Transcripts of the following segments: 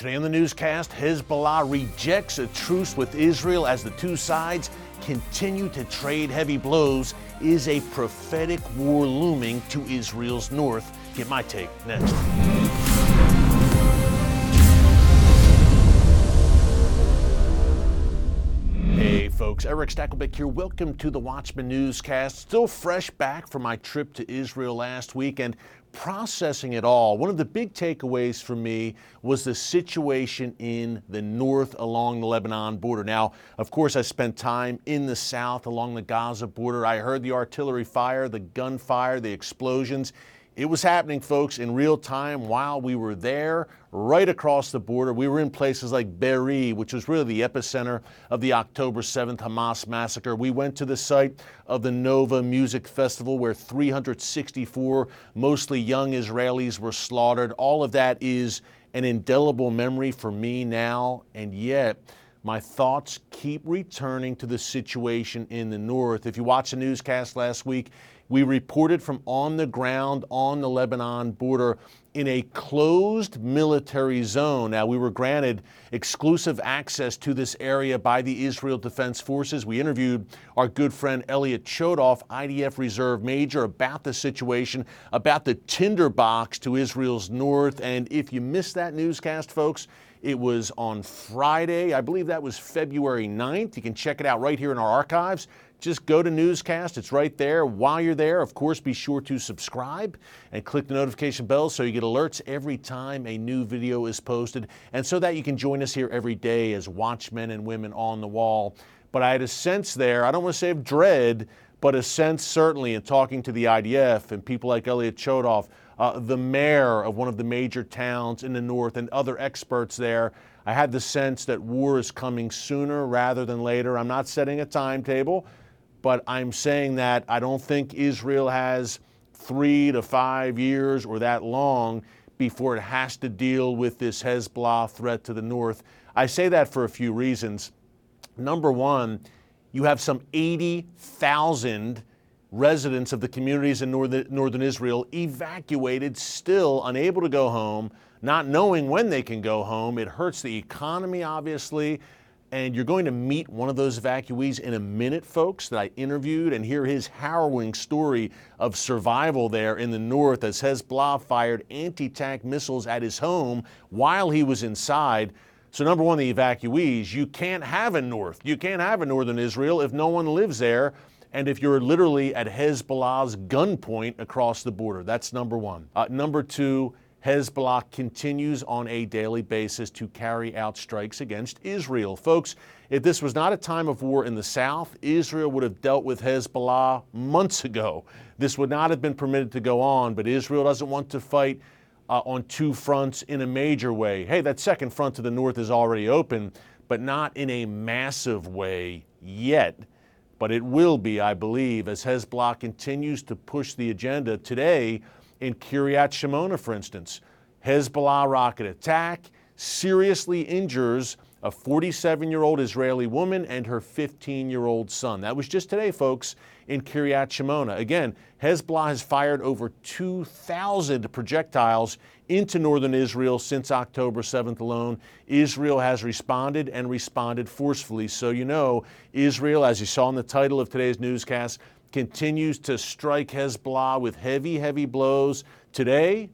Today on the newscast, Hezbollah rejects a truce with Israel as the two sides continue to trade heavy blows. Is a prophetic war looming to Israel's north? Get my take next. Hey folks, Erick Stakelbeck here. Welcome to the Watchman Newscast. Still fresh back from my trip to Israel last week and processing it all. One of the big takeaways for me was the situation in the north along the Lebanon border. Now, of course, I spent time in the south along the Gaza border. I heard the artillery fire, the gunfire, the explosions. It was happening, folks, in real time while we were there, right across the border. We were in places like Be'eri, which was really the epicenter of the October 7th Hamas massacre. We went to the site of the Nova Music Festival where 364 mostly young Israelis were slaughtered. All of that is an indelible memory for me now, and yet my thoughts keep returning to the situation in the north. If you watched the newscast last week, we reported from on the ground on the Lebanon border in a closed military zone. Now, we were granted exclusive access to this area by the Israel Defense Forces. We interviewed our good friend Elliot Chodoff, IDF Reserve Major, about the situation, about the tinderbox to Israel's north. And if you missed that newscast, folks, it was on Friday. I believe that was February 9th. You can check it out right here in our archives just go to Newscast. It's right there. While you're there, of course, be sure to subscribe and click the notification bell so you get alerts every time a new video is posted and so that you can join us here every day as watchmen and women on the wall. But I had a sense there, I don't want to say of dread, but a sense certainly in talking to the IDF and people like Elliot Chodoff, uh, the mayor of one of the major towns in the north, and other experts there. I had the sense that war is coming sooner rather than later. I'm not setting a timetable but I'm saying that I don't think Israel has three to five years or that long before it has to deal with this Hezbollah threat to the north. I say that for a few reasons. Number one, you have some 80,000 residents of the communities in northern, northern Israel evacuated, still unable to go home, not knowing when they can go home. It hurts the economy, obviously and you're going to meet one of those evacuees in a minute, folks, that I interviewed and hear his harrowing story of survival there in the north as Hezbollah fired anti tank missiles at his home while he was inside. So, number one, the evacuees, you can't have a north. You can't have a northern Israel if no one lives there and if you're literally at Hezbollah's gunpoint across the border. That's number one. Uh, number two, Hezbollah continues on a daily basis to carry out strikes against Israel. Folks, if this was not a time of war in the south, Israel would have dealt with Hezbollah months ago. This would not have been permitted to go on, but Israel doesn't want to fight uh, on two fronts in a major way. Hey, that second front to the north is already open, but not in a massive way yet. But it will be, I believe, as Hezbollah continues to push the agenda today in Kiryat Shmona, for instance. Hezbollah rocket attack seriously injures a 47 year old Israeli woman and her 15 year old son. That was just today, folks, in Kiryat Shmona. Again, Hezbollah has fired over 2,000 projectiles into northern Israel since October 7th alone. Israel has responded and responded forcefully. So, you know, Israel, as you saw in the title of today's newscast, continues to strike Hezbollah with heavy, heavy blows. Today,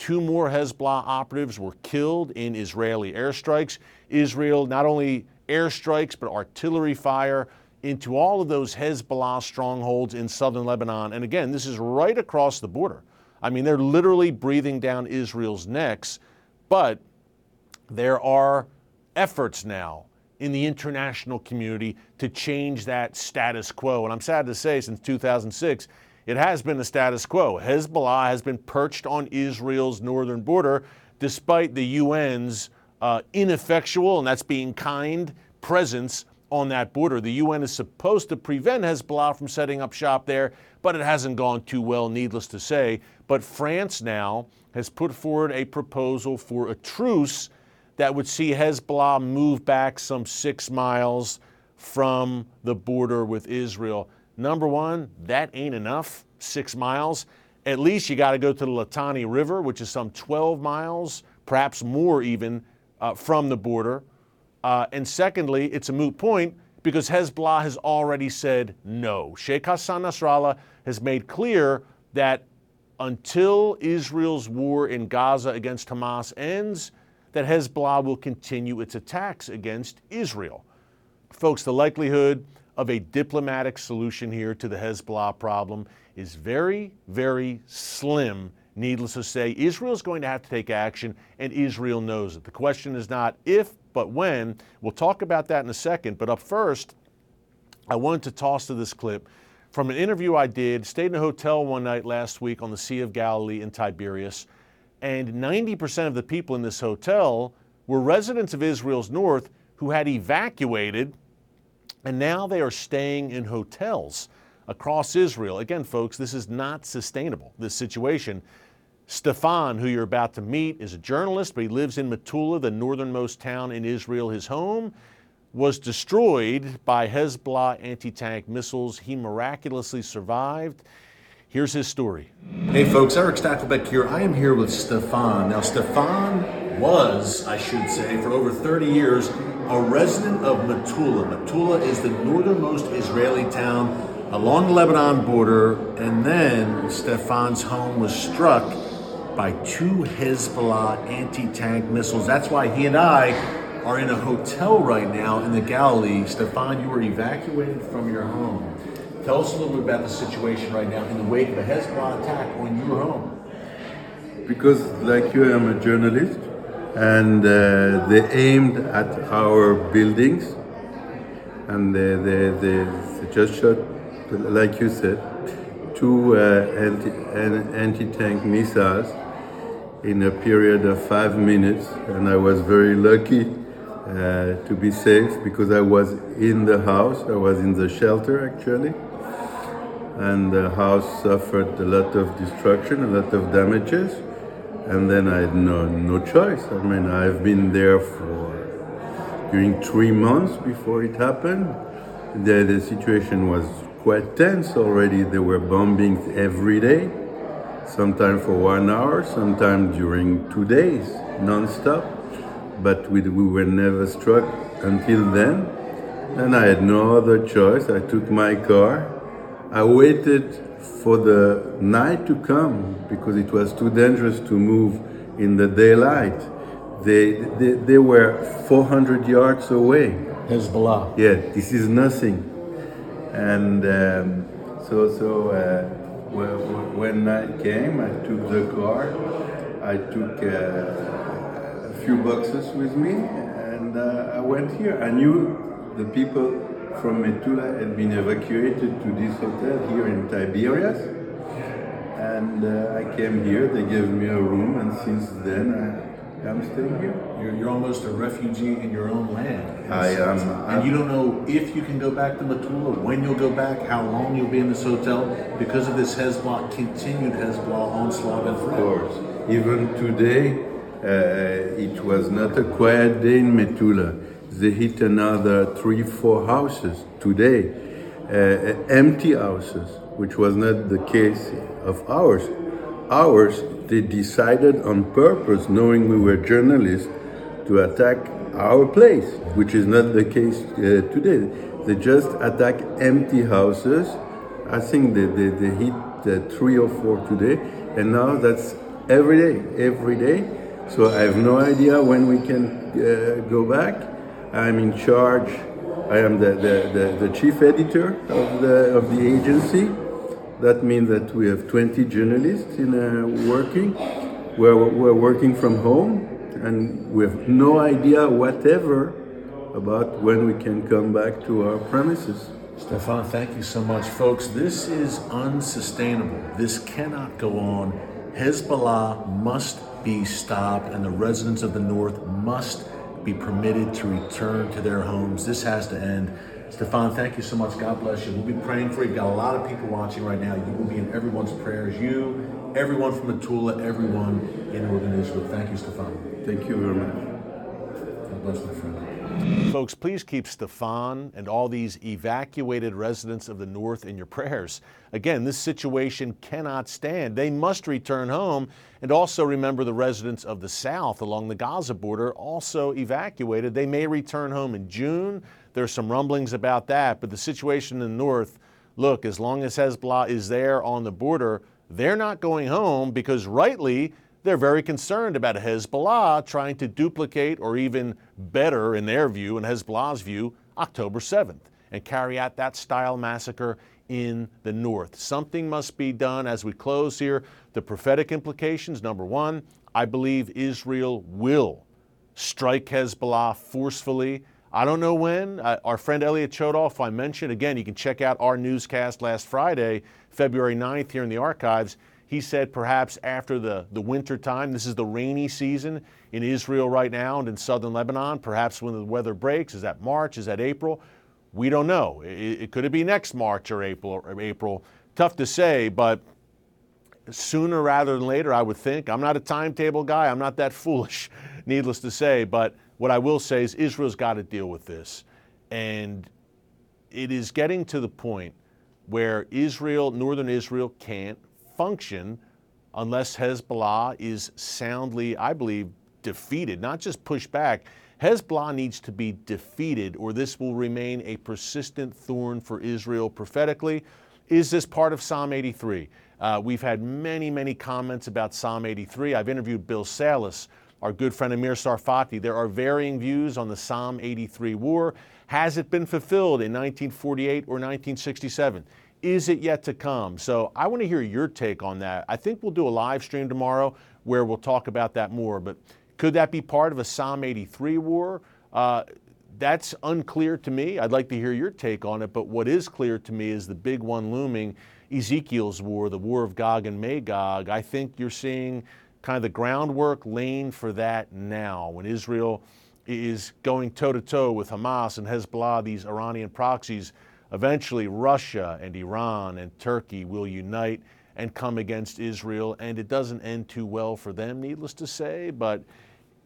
two more Hezbollah operatives were killed in Israeli airstrikes. Israel not only airstrikes, but artillery fire into all of those Hezbollah strongholds in southern Lebanon. And again, this is right across the border. I mean, they're literally breathing down Israel's necks, but there are efforts now in the international community to change that status quo. And I'm sad to say, since 2006, it has been the status quo. Hezbollah has been perched on Israel's northern border despite the UN's uh, ineffectual, and that's being kind, presence on that border. The UN is supposed to prevent Hezbollah from setting up shop there, but it hasn't gone too well, needless to say. But France now has put forward a proposal for a truce that would see Hezbollah move back some six miles from the border with Israel. Number one, that ain't enough, six miles. At least you got to go to the Litani River, which is some 12 miles, perhaps more even, uh, from the border. Uh, and secondly, it's a moot point because Hezbollah has already said no. Sheikh Hassan Nasrallah has made clear that until Israel's war in Gaza against Hamas ends, that Hezbollah will continue its attacks against Israel. Folks, the likelihood of a diplomatic solution here to the Hezbollah problem is very, very slim. Needless to say, Israel is going to have to take action, and Israel knows it. The question is not if, but when. We'll talk about that in a second. But up first, I wanted to toss to this clip from an interview I did. Stayed in a hotel one night last week on the Sea of Galilee in Tiberias, and 90% of the people in this hotel were residents of Israel's north who had evacuated, and now they are staying in hotels across Israel. Again, folks, this is not sustainable, this situation. Stefan, who you're about to meet, is a journalist, but he lives in Metula, the northernmost town in Israel. His home was destroyed by Hezbollah anti tank missiles. He miraculously survived. Here's his story. Hey, folks, Erick Stakelbeck here. I am here with Stefan. Now, Stefan was, I should say, for over 30 years, a resident of Metula. Metula is the northernmost Israeli town along the Lebanon border, and then Stefan's home was struck by two Hezbollah anti tank missiles. That's why he and I are in a hotel right now in the Galilee. Stefan, you were evacuated from your home. Tell us a little bit about the situation right now in the wake of a Hezbollah attack on your home. Because, like you, I'm a journalist, and uh, they aimed at our buildings, and they, just shot, like you said, two uh, anti, anti-tank missiles in a period of five minutes, and I was very lucky uh, to be safe because I was in the house. I was in the shelter actually, and the house suffered a lot of destruction, a lot of damages, and then I had no no choice. I mean, I've been there for during three months before it happened. The, the situation was quite tense already. There were bombings every day sometimes for one hour, sometimes during two days, non-stop. But we, we were never struck until then. And I had no other choice. I took my car. I waited for the night to come because it was too dangerous to move in the daylight. They, they, they were 400 yards away. Hezbollah. Yeah, this is nothing. And um, so, so uh, when night came, I took the car, I took uh, a few boxes with me, and uh, I went here. I knew the people from Metula had been evacuated to this hotel here in Tiberias, and uh, I came here. They gave me a room, and since then I I'm staying here. You're, you're almost a refugee in your own land. I am. And you don't know if you can go back to Metula, when you'll go back, how long you'll be in this hotel because of this Hezbollah, continued Hezbollah onslaught and threat. Of course. Even today, uh, it was not a quiet day in Metula. They hit another three, four houses today, uh, empty houses, which was not the case of ours. Ours they decided on purpose, knowing we were journalists, to attack our place, which is not the case uh, today. They just attack empty houses. I think they, they, they hit uh, three or four today, and now that's every day, every day. So I have no idea when we can uh, go back. I'm in charge. I am the, the, the, the chief editor of the, of the agency. That means that we have 20 journalists in uh, working. We're, we're working from home and we have no idea whatever about when we can come back to our premises. Stefan, thank you so much. Folks, this is unsustainable. This cannot go on. Hezbollah must be stopped, and the residents of the North must be permitted to return to their homes. This has to end. Stefan, thank you so much. God bless you. We'll be praying for you. We've got a lot of people watching right now. You will be in everyone's prayers. You, everyone from Metula, everyone in Northern Israel. Thank you, Stefan. Thank you very much. God bless my friend. Folks, please keep Stefan and all these evacuated residents of the North in your prayers. Again, this situation cannot stand. They must return home. And also remember the residents of the South along the Gaza border also evacuated. They may return home in June. There's some rumblings about that. But the situation in the North, look, as long as Hezbollah is there on the border, they're not going home because rightly, they're very concerned about Hezbollah trying to duplicate or even better, in their view, in Hezbollah's view, October 7th and carry out that style massacre in the north. Something must be done as we close here. The prophetic implications number one, I believe Israel will strike Hezbollah forcefully. I don't know when. Uh, our friend Elliot Chodoff, I mentioned, again, you can check out our newscast last Friday, February 9th, here in the archives. He said perhaps after the, the winter time, this is the rainy season in Israel right now and in southern Lebanon, perhaps when the weather breaks. Is that March? Is that April? We don't know. It, it could it be next March or April or April? Tough to say, but sooner rather than later, I would think. I'm not a timetable guy. I'm not that foolish, needless to say. But what I will say is Israel's got to deal with this. And it is getting to the point where Israel, northern Israel, can't function unless Hezbollah is soundly, I believe, defeated, not just pushed back. Hezbollah needs to be defeated, or this will remain a persistent thorn for Israel prophetically. Is this part of Psalm 83? Uh, we've had many, many comments about Psalm 83. I've interviewed Bill Salus, our good friend Amir Tsarfati. There are varying views on the Psalm 83 war. Has it been fulfilled in 1948 or 1967? Is it yet to come? So I want to hear your take on that. I think we'll do a live stream tomorrow where we'll talk about that more. But could that be part of a Psalm 83 war? Uh, that's unclear to me. I'd like to hear your take on it. But what is clear to me is the big one looming Ezekiel's war, the war of Gog and Magog. I think you're seeing kind of the groundwork laying for that now when Israel is going toe to toe with Hamas and Hezbollah, these Iranian proxies Eventually, Russia and Iran and Turkey will unite and come against Israel, and it doesn't end too well for them, needless to say. But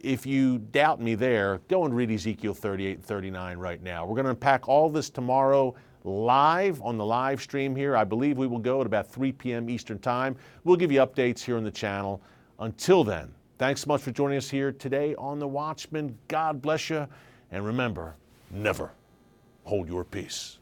if you doubt me there, go and read Ezekiel 38 and 39 right now. We're going to unpack all this tomorrow live on the live stream here. I believe we will go at about 3 p.m. Eastern Time. We'll give you updates here on the channel. Until then, thanks so much for joining us here today on The Watchman. God bless you. And remember, never hold your peace.